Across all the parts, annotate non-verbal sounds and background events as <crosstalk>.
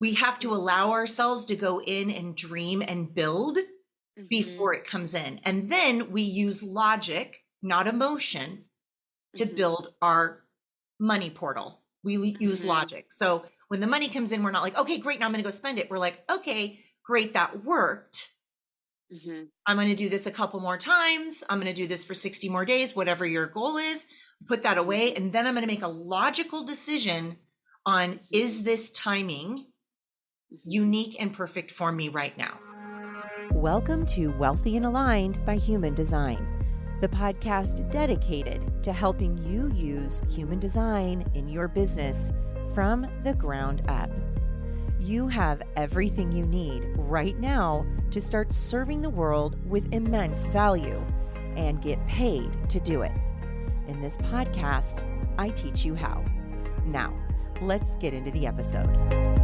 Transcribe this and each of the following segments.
we have to allow ourselves to go in and dream and build mm-hmm. before it comes in. And then we use logic, not emotion, to mm-hmm. build our money portal. We mm-hmm. use logic. So when the money comes in, we're not like, okay, great, now I'm going to go spend it. We're like, okay, great, that worked. Mm-hmm. I'm going to do this a couple more times. I'm going to do this for 60 more days, whatever your goal is. Put that away. And then I'm going to make a logical decision on mm-hmm. is this timing mm-hmm. Unique and perfect for me right now? Welcome to Wealthy and Aligned by Human Design, the podcast dedicated to helping you use human design in your business from the ground up. You have everything you need right now to start serving the world with immense value and get paid to do it. In this podcast, I teach you how. Now, let's get into the episode.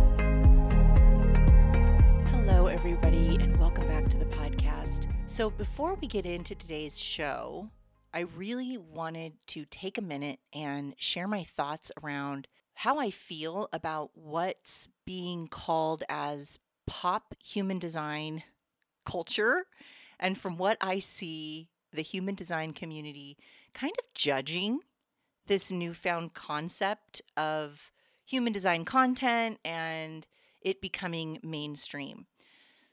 Hello, everybody, and welcome back to the podcast. So, before we get into today's show, I really wanted to take a minute and share my thoughts around how I feel about what's being called as pop human design culture. And from what I see, the human design community kind of judging this newfound concept of human design content and it becoming mainstream.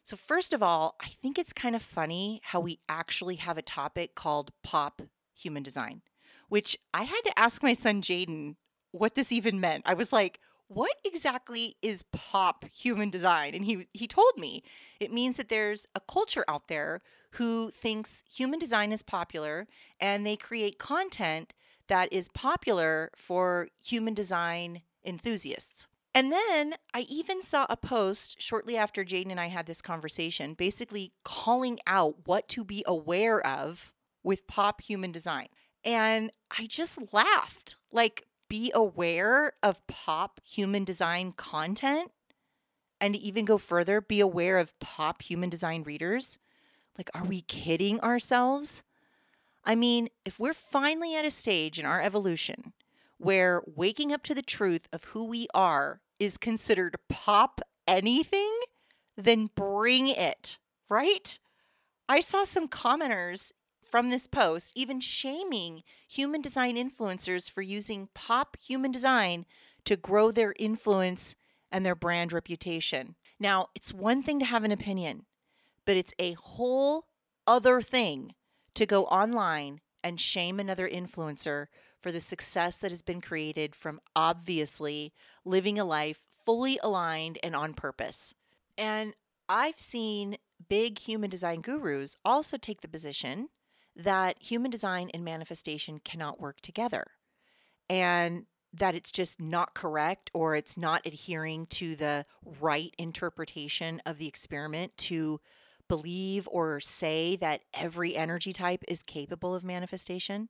So, first of all, I think it's kind of funny how we actually have a topic called pop human design, which I had to ask my son Jaden what this even meant. I was like, what exactly is pop human design? And he he told me it means that there's a culture out there who thinks human design is popular and they create content that is popular for human design enthusiasts. And then I even saw a post shortly after Jaden and I had this conversation, basically calling out what to be aware of with pop human design. And I just laughed. Like, be aware of pop human design content and even go further, be aware of pop human design readers. Like, are we kidding ourselves? I mean, if we're finally at a stage in our evolution where waking up to the truth of who we are is considered pop anything, then bring it, right? I saw some commenters from this post, even shaming human design influencers for using pop human design to grow their influence and their brand reputation. Now, it's one thing to have an opinion, but it's a whole other thing to go online and shame another influencer for the success that has been created from obviously living a life fully aligned and on purpose. And I've seen big human design gurus also take the position that human design and manifestation cannot work together and that it's just not correct or it's not adhering to the right interpretation of the experiment to believe or say that every energy type is capable of manifestation.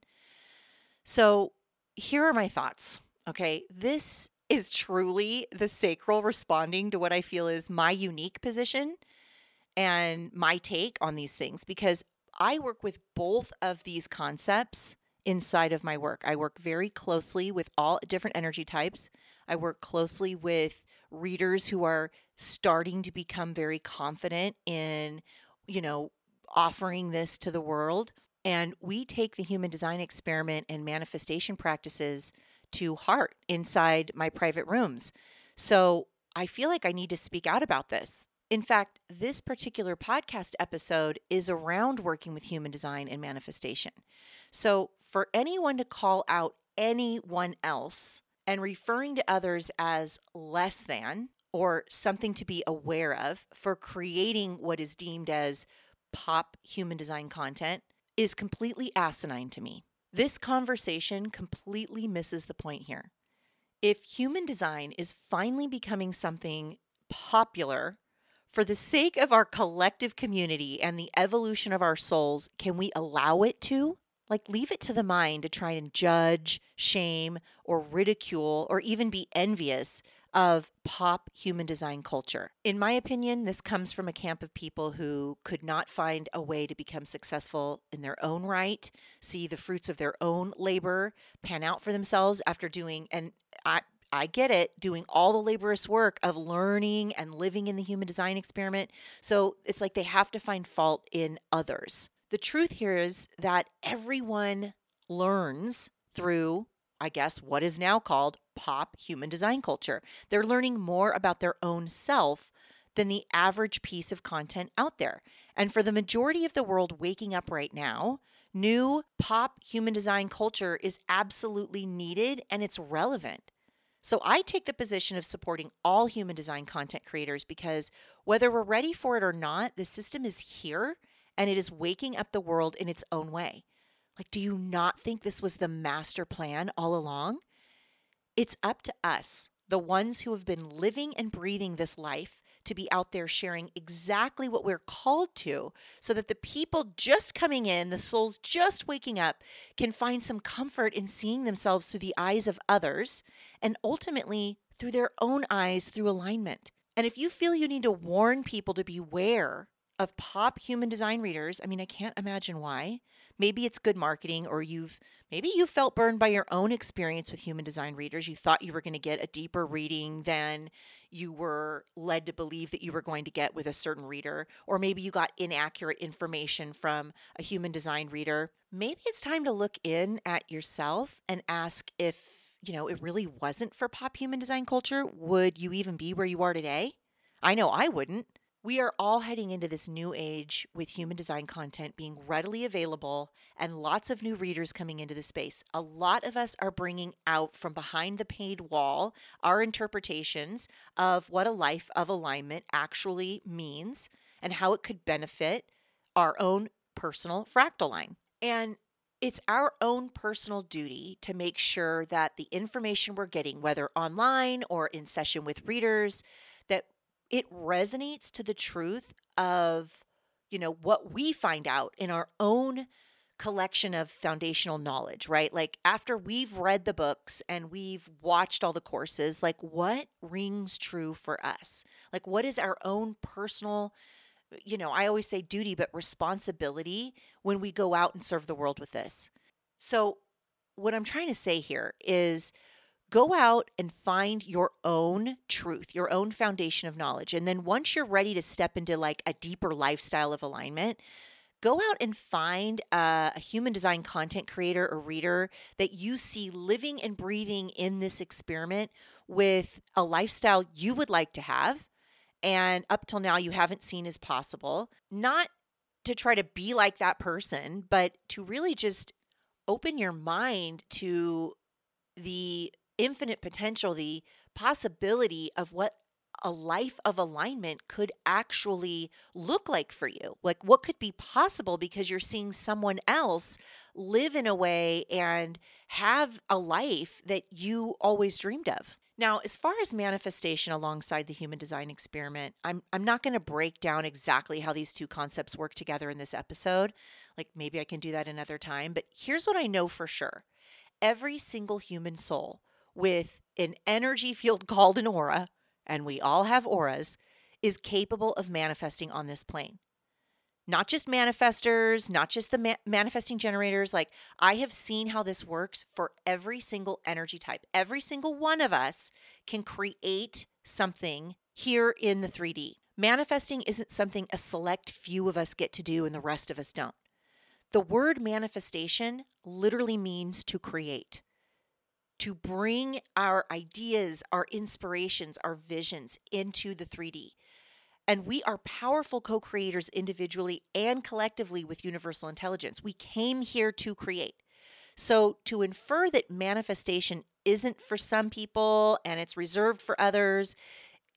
So, here are my thoughts. Okay, this is truly the sacral responding to what I feel is my unique position and my take on these things because I work with both of these concepts inside of my work. I work very closely with all different energy types. I work closely with readers who are starting to become very confident in, you know, offering this to the world. And we take the human design experiment and manifestation practices to heart inside my private rooms. So I feel like I need to speak out about this. In fact, this particular podcast episode is around working with human design and manifestation. So, for anyone to call out anyone else and referring to others as less than or something to be aware of for creating what is deemed as pop human design content is completely asinine to me. This conversation completely misses the point here. If human design is finally becoming something popular for the sake of our collective community and the evolution of our souls, can we allow it to? Like, leave it to the mind to try and judge, shame, or ridicule, or even be envious of pop human design culture. In my opinion, this comes from a camp of people who could not find a way to become successful in their own right, see the fruits of their own labor pan out for themselves after doing, and I, I get it, doing all the laborious work of learning and living in the human design experiment. So it's like they have to find fault in others. The truth here is that everyone learns through, I guess, what is now called pop human design culture. They're learning more about their own self than the average piece of content out there. And for the majority of the world waking up right now, new pop human design culture is absolutely needed and it's relevant. So I take the position of supporting all human design content creators because whether we're ready for it or not, the system is here and it is waking up the world in its own way. Like, do you not think this was the master plan all along? It's up to us, the ones who have been living and breathing this life, to be out there sharing exactly what we're called to so that the people just coming in, the souls just waking up, can find some comfort in seeing themselves through the eyes of others and ultimately through their own eyes through alignment. And if you feel you need to warn people to beware of pop human design readers, I mean, I can't imagine why. Maybe it's good marketing, or you've maybe you felt burned by your own experience with human design readers. You thought you were going to get a deeper reading than you were led to believe that you were going to get with a certain reader, or maybe you got inaccurate information from a human design reader. Maybe it's time to look in at yourself and ask if, you know, it really wasn't for pop human design culture, would you even be where you are today? I know I wouldn't. We are all heading into this new age with human design content being readily available and lots of new readers coming into the space. A lot of us are bringing out from behind the paid wall our interpretations of what a life of alignment actually means and how it could benefit our own personal fractal line. And it's our own personal duty to make sure that the information we're getting, whether online or in session with readers, that it resonates to the truth of you know what we find out in our own collection of foundational knowledge right? Like after we've read the books and we've watched all the courses like what rings true for us? Like what is our own personal you know i always say duty but responsibility when we go out and serve the world with this? So what i'm trying to say here is go out and find your own truth, your own foundation of knowledge. And then once you're ready to step into like a deeper lifestyle of alignment, go out and find a, a, human design content creator or reader that you see living and breathing in this experiment with a lifestyle you would like to have. And up till now, you haven't seen as possible. Not to try to be like that person, but to really just open your mind to the infinite potential, the possibility of what a life of alignment could actually look like for you. Like what could be possible because you're seeing someone else live in a way and have a life that you always dreamed of. Now, as far as manifestation alongside the human design experiment, I'm I'm not going to break down exactly how these two concepts work together in this episode. Like maybe I can do that another time, but here's what I know for sure. Every single human soul with an energy field <laughs> called an aura, and we all have auras, is capable of manifesting on this plane. Not just manifestors, not just the ma- manifesting generators. Like, I have seen how this works for every single energy type. Every single one of us can create something here in the 3D. Manifesting isn't something a select few of us get to do and the rest of us don't. The word manifestation literally means to create to bring our ideas, our inspirations, our visions into the 3D. And we are powerful co creators individually and collectively with universal intelligence. We came here to create. So to infer that manifestation isn't for some people and it's reserved for others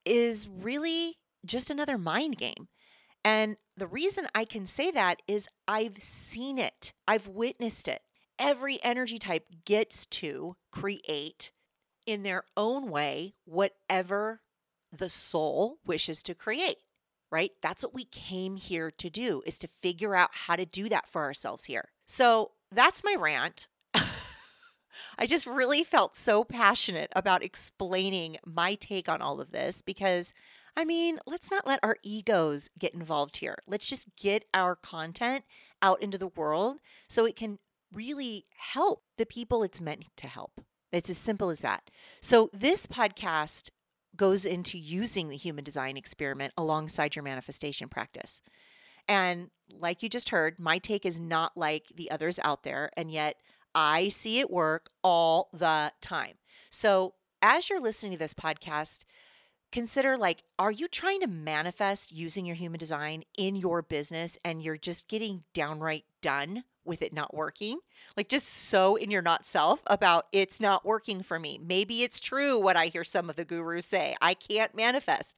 is really just another mind game. And the reason I can say that is I've seen it, I've witnessed it every energy type gets to create in their own way whatever the soul wishes to create right? That's what we came here to do is to figure out how to do that for ourselves here. So that's my rant. <laughs> I just really felt so passionate about explaining my take on all of this because, I mean, let's not let our egos get involved here. Let's just get our content out into the world so it can really help the people it's meant to help. It's as simple as that. So, this podcast goes into using the human design experiment alongside your manifestation practice. And like you just heard, my take is not like the others out there. And yet I see it work all the time. So as you're listening to this podcast, consider like, are you trying to manifest using your human design in your business and you're just getting downright done with it not working? Like, just so in your not self about it's not working for me. Maybe it's true what I hear some of the gurus say I can't manifest.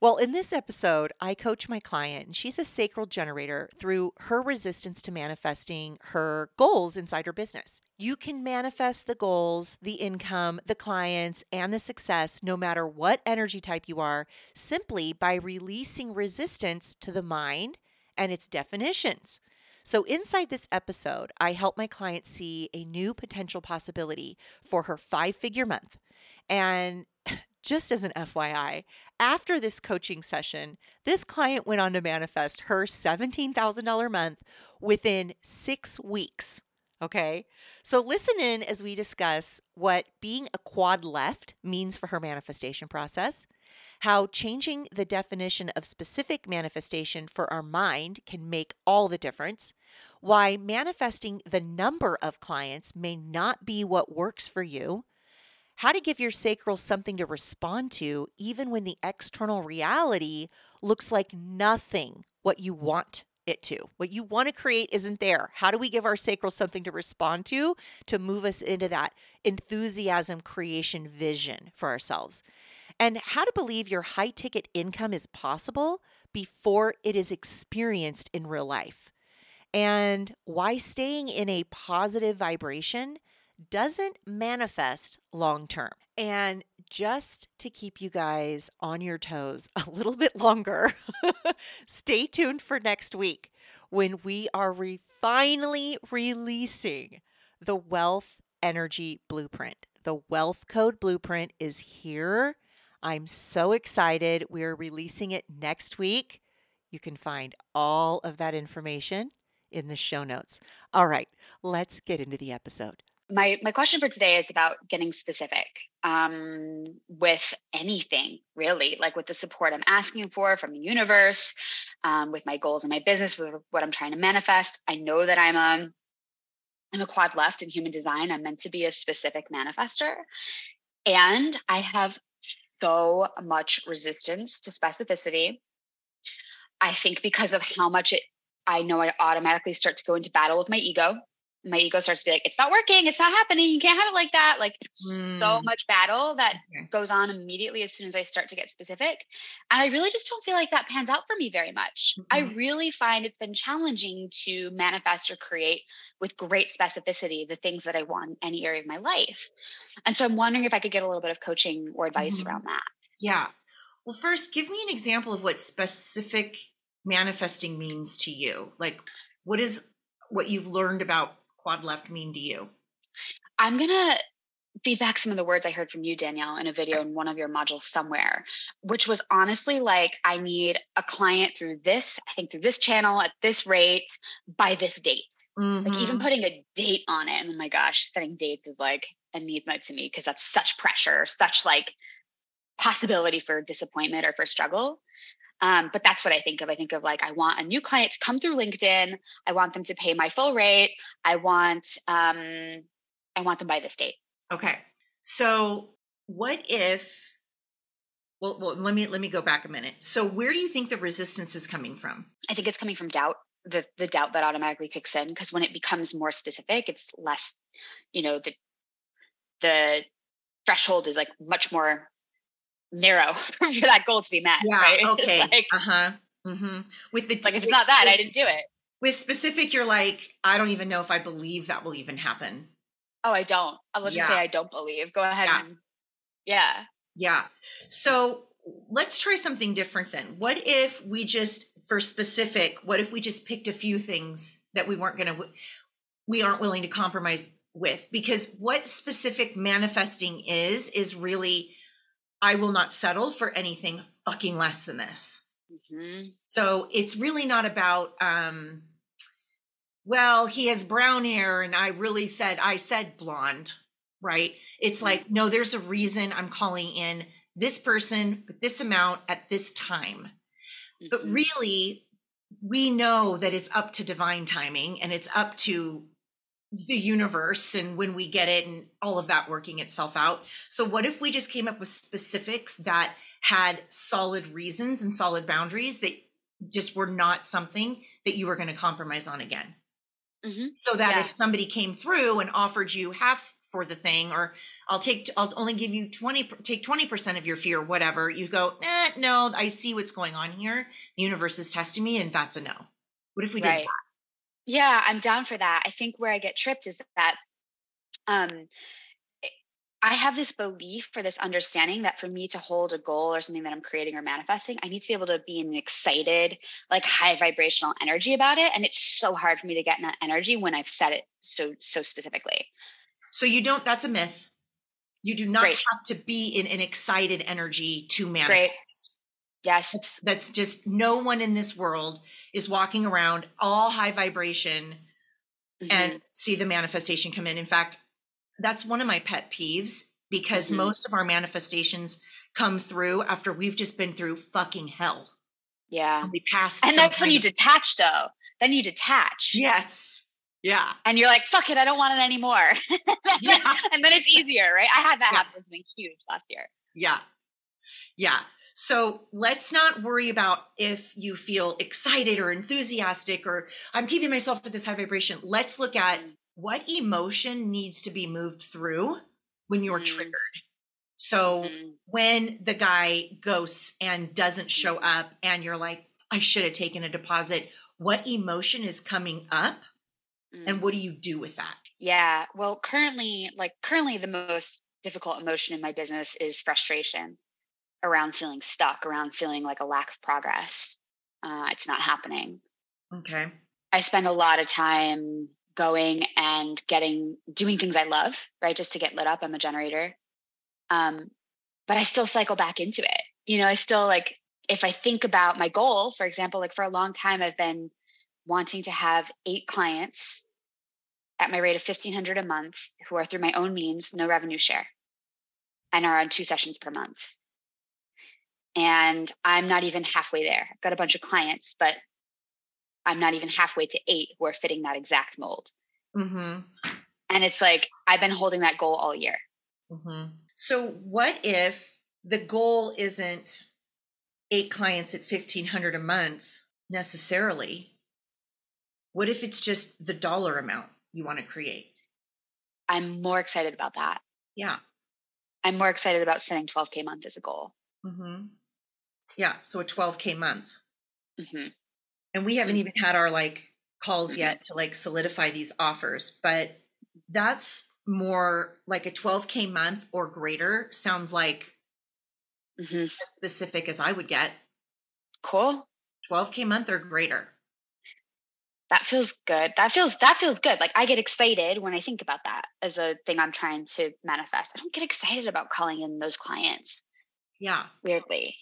Well, in this episode, I coach my client, and she's a sacral generator through her resistance to manifesting her goals inside her business. You can manifest the goals, the income, the clients, and the success no matter what energy type you are simply by releasing resistance to the mind and its definitions. So, inside this episode, I help my client see a new potential possibility for her five figure month. And <laughs> just as an FYI, after this coaching session, this client went on to manifest her $17,000 month within six weeks. Okay. So listen in as we discuss what being a quad left means for her manifestation process, how changing the definition of specific manifestation for our mind can make all the difference, why manifesting the number of clients may not be what works for you how to give your sacral something to respond to, even when the external reality looks like nothing what you want it to. What you want to create isn't there. How do we give our sacral something to respond to to move us into that enthusiasm creation vision for ourselves? And how to believe your high ticket income is possible before it is experienced in real life. And why staying in a positive vibration doesn't manifest long term. And just to keep you guys on your toes <laughs> a little bit longer, <laughs> stay tuned for next week when we are re- finally releasing the Wealth Energy Blueprint. The Wealth Code Blueprint is here. I'm so excited. We're releasing it next week. You can find all of that information in the show notes. All right, let's get into the episode my my question for today is about getting specific um, with anything really like with the support i'm asking for from the universe um, with my goals and my business with what i'm trying to manifest i know that i'm a i'm a quad left in human design i'm meant to be a specific manifester and i have so much resistance to specificity. I think because of how much it i know i automatically start to go into battle with my ego my ego starts to be like, it's not working, it's not happening, you can't have it like that. Like mm. so much battle that okay. goes on immediately as soon as I start to get specific. And I really just don't feel like that pans out for me very much. Mm-hmm. I really find it's been challenging to manifest or create with great specificity the things that I want in any area of my life. And so I'm wondering if I could get a little bit of coaching or advice mm-hmm. around that. Yeah. Well, first, give me an example of what specific manifesting means to you. Like, what is what you've learned about quad left mean to you? I'm going to feedback some of the words I heard from you, Danielle, in a video in one of your modules somewhere, which was honestly like, I need a client through this, I think through this channel at this rate by this date. Mm-hmm. Like even mm-hmm. putting a date on it. And oh my gosh, setting dates is like enigma to me because that's such pressure, such like possibility for disappointment or for struggle. Um, but that's what I think of. I think of like, I want a new client to come through LinkedIn. I want them to pay my full rate. I want, um, I want them by this date. Okay. So what if, well, well, let me, let me go back a minute. So where do you think the resistance is coming from? I think it's coming from doubt. The, the doubt that automatically kicks in because when it becomes more specific, it's less, you know, the, the threshold is like much more narrow <laughs> for that goal to be met. Yeah. Right? <laughs> Okay. like, uh huh. Mm-hmm. With the like, if it's not that, I didn't do it. With specific, you're like, I don't even know if I believe that will even happen. Oh, I don't. I'll just yeah. say I don't believe. Go ahead. Yeah. And, yeah. Yeah. So let's try something different then. What if we just, for specific, what if we just picked a few things that we weren't going to, we aren't willing to compromise with? Because what specific manifesting is, is really I will not settle for anything fucking less than this. Mm-hmm. So it's really not about, um, well, he has brown hair, and I really said, I said blonde. right? It's like, no, there's a reason I'm calling in this person with this amount at this time. Mm-hmm. But really, we know that it's up to divine timing and it's up to the universe and when we get it and all of that working itself out. So, what if we just came up with specifics that had solid reasons and solid boundaries that just were not something that you were going to compromise on again? Mm-hmm. So that yeah. if somebody came through and offered you half for the thing, or I'll take, I'll only give you 20, take 20% of your fee or whatever, you go, eh, no, I see what's going on here. The universe is testing me and that's a no. What if we right. did that? Yeah, I'm down for that. I think where I get tripped is that um I have this belief for this understanding that for me to hold a goal or something that I'm creating or manifesting, I need to be able to be in an excited, like high vibrational energy about it. And it's so hard for me to get in that energy when I've said it so so specifically. So you don't, that's a myth. You do not Great. have to be in an excited energy to manifest. Great. Yes. That's, that's, just no one in this world is walking around all high vibration mm-hmm. and see the manifestation come in. In fact, that's one of my pet peeves because mm-hmm. most of our manifestations come through after we've just been through fucking hell. Yeah. And we passed. And that's when you detach though. Then you detach. Yes. Yeah. And you're like, fuck it, I don't want it anymore. <laughs> yeah. and then it's easier, right? I had that yeah. happen. It's been huge last year. Yeah. Yeah. So let's not worry about if you feel excited or enthusiastic or I'm keeping myself at this high vibration. Let's look at what emotion needs to be moved through when you're mm. triggered. So mm-hmm. when the guy ghosts and doesn't show up and you're like, I should have taken a deposit, what emotion is coming up mm. and what do you do with that? Yeah. Well, currently, like currently the most difficult emotion in my business is frustration around feeling stuck, around feeling like a lack of progress. Uh, it's not happening. Okay. I spend a lot of time going and getting doing things I love, right? Just to get lit up. I'm a generator. Um, but I still cycle back into it. You know, I still like if I think about my goal, for example, like for a long time I've been wanting to have eight clients at my rate of 1500 a month who are through my own means, no revenue share, and are on two sessions per month and I'm not even halfway there. I've got a bunch of clients, but I'm not even halfway to eight who are fitting that exact mold. Mm-hmm. And it's like I've been holding that goal all year. Mm-hmm. So, what if the goal isn't eight clients at 1500 a month necessarily? What if it's just the dollar amount you want to create? I'm more excited about that. Yeah. I'm more excited about setting 12K a month as a goal. Mm-hmm. Yeah. So a 12K month. Mm-hmm. And we haven't even had our like calls mm-hmm. yet to like solidify these offers, but that's more like a 12K month or greater sounds like mm-hmm. as specific as I would get. Cool. 12K month or greater. That feels good. That feels that feels good. Like I get excited when I think about that as a thing I'm trying to manifest. I don't get excited about calling in those clients. Yeah. Weirdly.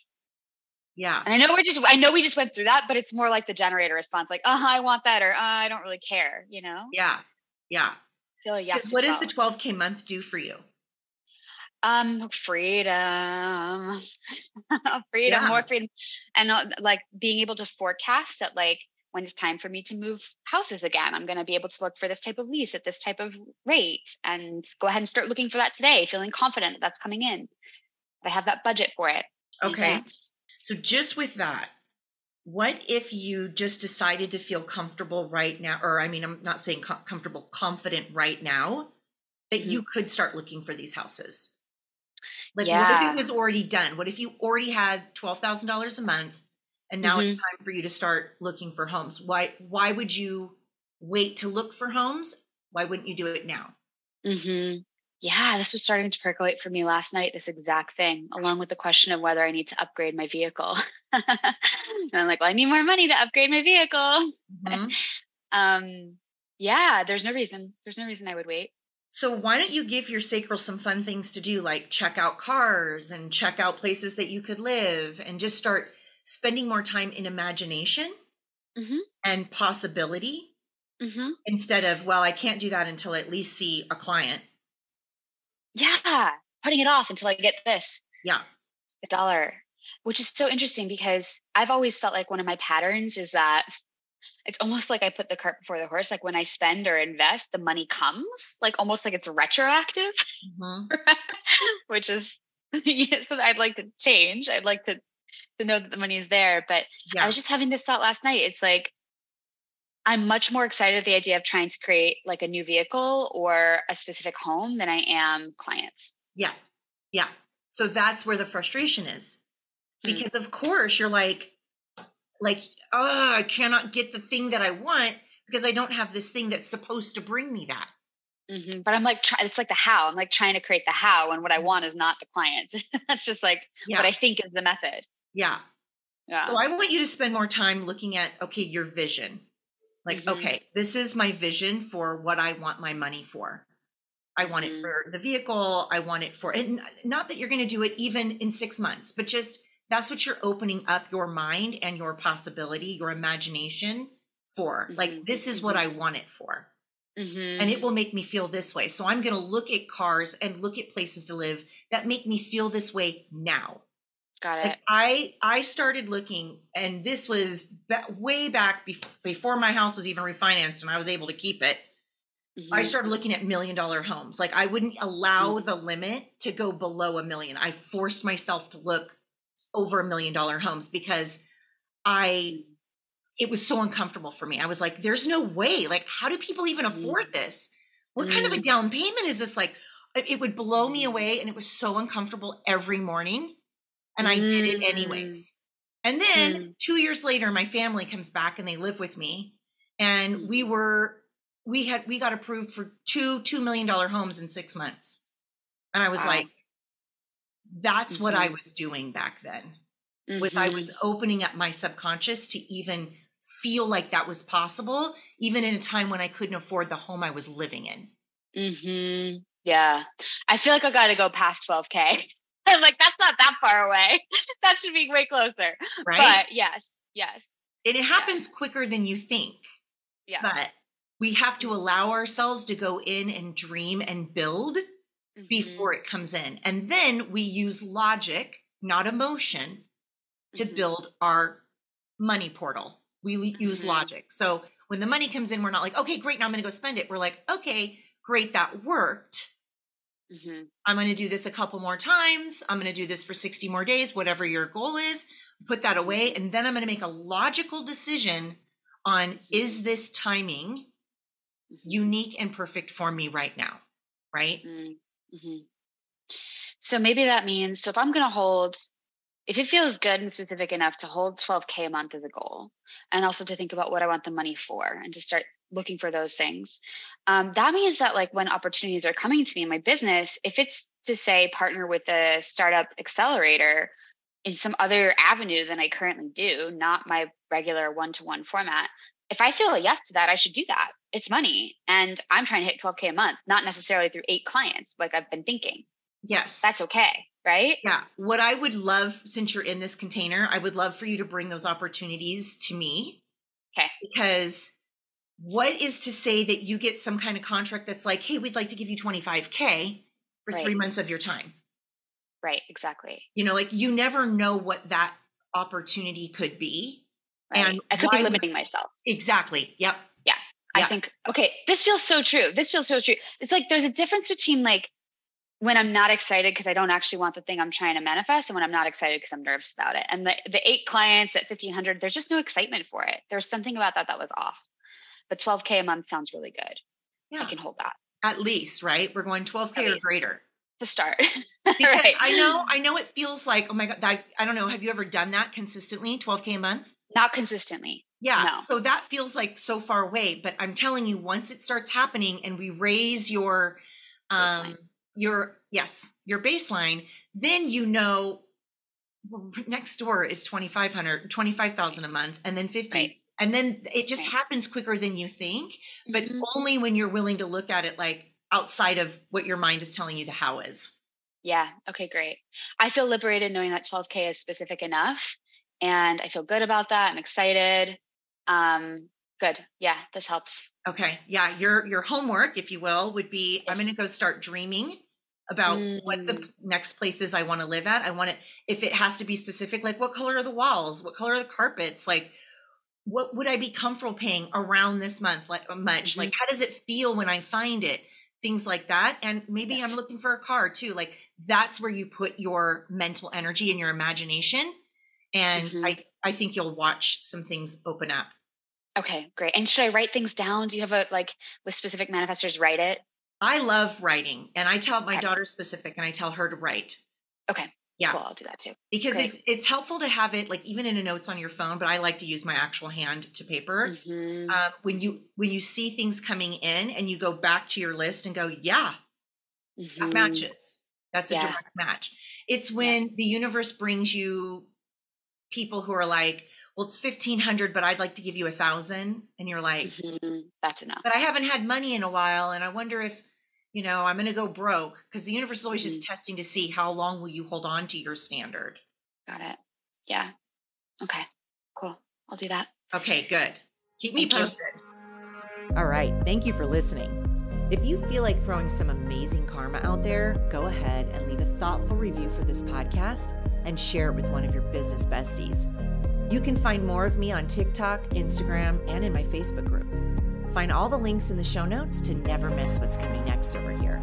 Yeah. And I know we're just I know we just went through that, but it's more like the generator response, like, uh I want that, or uh, I don't really care, you know? Yeah. Yeah. I feel like yes. What does the 12K month do for you? Um, freedom, <laughs> freedom, yeah. more freedom. And uh, like being able to forecast that like when it's time for me to move houses again, I'm going to be able to look for this type of lease at this type of rate and go ahead and start looking for that today, feeling confident that that's coming in. I have that budget for it. Okay. So, just with that, what if you just decided to feel comfortable right now? Or, I mean, I'm not saying com- comfortable, confident right now that mm-hmm. you could start looking for these houses? Like, yeah. what if it was already done? What if you already had $12,000 a month and now mm-hmm. it's time for you to start looking for homes? Why, why would you wait to look for homes? Why wouldn't you do it now? Mm-hmm yeah, this was starting to percolate for me last night, this exact thing, along with the question of whether I need to upgrade my vehicle. <laughs> and I'm like, well, I need more money to upgrade my vehicle. Mm-hmm. <laughs> um, yeah, there's no reason. There's no reason I would wait. So why don't you give your sacral some fun things to do, like check out cars and check out places that you could live and just start spending more time in imagination mm-hmm. and possibility mm-hmm. instead of, well, I can't do that until I at least see a client yeah, putting it off until I get this. Yeah. A dollar, which is so interesting because I've always felt like one of my patterns is that it's almost like I put the cart before the horse. Like when I spend or invest, the money comes, like almost like it's retroactive, mm-hmm. <laughs> which is <laughs> so I'd like to change. I'd like to to know that the money is there. But yeah. I was just having this thought last night. It's like I'm much more excited at the idea of trying to create like a new vehicle or a specific home than I am clients. Yeah. Yeah. So that's where the frustration is. Hmm. Because of course you're like, like, oh, I cannot get the thing that I want because I don't have this thing that's supposed to bring me that. Mm-hmm. But I'm like, it's like the how. I'm like trying to create the how, and what I mm-hmm. want is not the clients. <laughs> that's just like yeah. what I think is the method. Yeah. yeah. So I want you to spend more time looking at okay, your vision. Like, mm-hmm. okay, this is my vision for what I want my money for. I want mm-hmm. it for the vehicle. I want it for, and not that you're going to do it even in six months, but just that's what you're opening up your mind and your possibility, your imagination for. Mm-hmm. Like, this is what mm-hmm. I want it for. Mm-hmm. And it will make me feel this way. So I'm going to look at cars and look at places to live that make me feel this way now. Got it. Like I I started looking, and this was way back before my house was even refinanced, and I was able to keep it. Mm-hmm. I started looking at million dollar homes. Like I wouldn't allow mm-hmm. the limit to go below a million. I forced myself to look over a million dollar homes because I it was so uncomfortable for me. I was like, there's no way. Like, how do people even mm-hmm. afford this? What kind of a mm-hmm. down payment is this? Like, it would blow me away. And it was so uncomfortable every morning and I did it anyways. Mm. And then mm. two years later, my family comes back and they live with me. And we mm. were, we had, we got approved for two, $2 million homes in six months. And I was wow. like, that's mm-hmm. what I mm-hmm. was doing back then mm-hmm. was I was mm-hmm. opening up my subconscious to even feel like that was possible, even in a time when I couldn't afford the home I was living in. Mm-hmm. Yeah. I feel like I got to go past 12K. I'm like, that's not that far away. <laughs> that should be way closer. Right. But yes, yes. And it happens yes. quicker than you think. Yeah. But we have to allow ourselves to go in and dream and build mm-hmm. before it comes in. And then we use logic, not emotion, to mm-hmm. build our money portal. We mm-hmm. use logic. So when the money comes in, we're not like, okay, great, now I'm going to go spend it. We're like, okay, great, that worked. Mm-hmm. I'm going to do this a couple more times. I'm going to do this for 60 more days, whatever your goal is. Put that away. And then I'm going to make a logical decision on is mm-hmm. this timing mm-hmm. unique and perfect for me right now? Right. Mm-hmm. So maybe that means so if I'm going to hold, if it feels good and specific enough to hold 12K a month as a goal, and also to think about what I want the money for and to start looking for those things. Um, that means that like when opportunities are coming to me in my business if it's to say partner with a startup accelerator in some other avenue than i currently do not my regular one-to-one format if i feel a yes to that i should do that. It's money and i'm trying to hit 12k a month not necessarily through eight clients like i've been thinking. Yes. that's okay right? Yeah. What i would love since you're in this container i would love for you to bring those opportunities to me okay. because what is to say that you get some kind of contract that's like, hey, we'd like to give you 25K for right. three months of your time? Right, exactly. You know, like you never know what that opportunity could be. Right. And I could be limiting would, myself. Exactly. Yep. Yeah. I think, okay, this feels so true. This feels so true. It's like there's a difference between like when I'm not excited because I don't actually want the thing I'm trying to manifest, and when I'm not excited because I'm nervous about it. And the, the eight clients at 1500, there's just no excitement for it. There's something about that that was off but 12K a month sounds really good. Yeah. I can hold that. At least, right? We're going 12K or greater. To start. <laughs> because right. I know, I know it feels like, oh my God, I, I don't know. Have you ever done that consistently? 12K a month? Not consistently. Yeah. No. So that feels like so far away. But I'm telling you, once it starts happening and we raise your um baseline. your yes, your baseline, then you know next door is 2500 25,000 a month and then 50 right and then it just happens quicker than you think but mm-hmm. only when you're willing to look at it like outside of what your mind is telling you the how is yeah okay great i feel liberated knowing that 12k is specific enough and i feel good about that i'm excited um good yeah this helps okay yeah your your homework if you will would be yes. i'm going to go start dreaming about mm. what the mm. next places I want to live at. I want it if it has to be specific, like what color are the walls, what color are the carpets, like what would I be comfortable paying around this month, like uh, much, mm-hmm. like how does it feel when I find it, things like that. And maybe yes. I'm looking for a car too. Like that's where you put your mental energy and your imagination, and mm-hmm. I I think you'll watch some things open up. Okay, great. And should I write things down? Do you have a like with specific manifestors write it? I love writing and I tell my okay. daughter specific and I tell her to write. Okay. Yeah. Cool, I'll do that too. Because Great. it's it's helpful to have it like even in a notes on your phone, but I like to use my actual hand to paper. Mm-hmm. Um, when you when you see things coming in and you go back to your list and go, yeah, mm-hmm. that matches. That's a yeah. direct match. It's when yeah. the universe brings you people who are like, well, it's fifteen hundred, but I'd like to give you a thousand, and you're like, mm-hmm. that's enough. But I haven't had money in a while, and I wonder if you know i'm going to go broke because the universe is always mm-hmm. just testing to see how long will you hold on to your standard. Got it. Yeah. Okay. Cool. I'll do that. Okay good. Keep me Thank posted. You. all right. Thank you for listening. If you feel like throwing some amazing karma out there go ahead and leave a thoughtful review for this podcast and share it with one of your business besties. You can find more of me on tiktok instagram and in my facebook group Find all the links in the show notes to never miss what's coming next over here.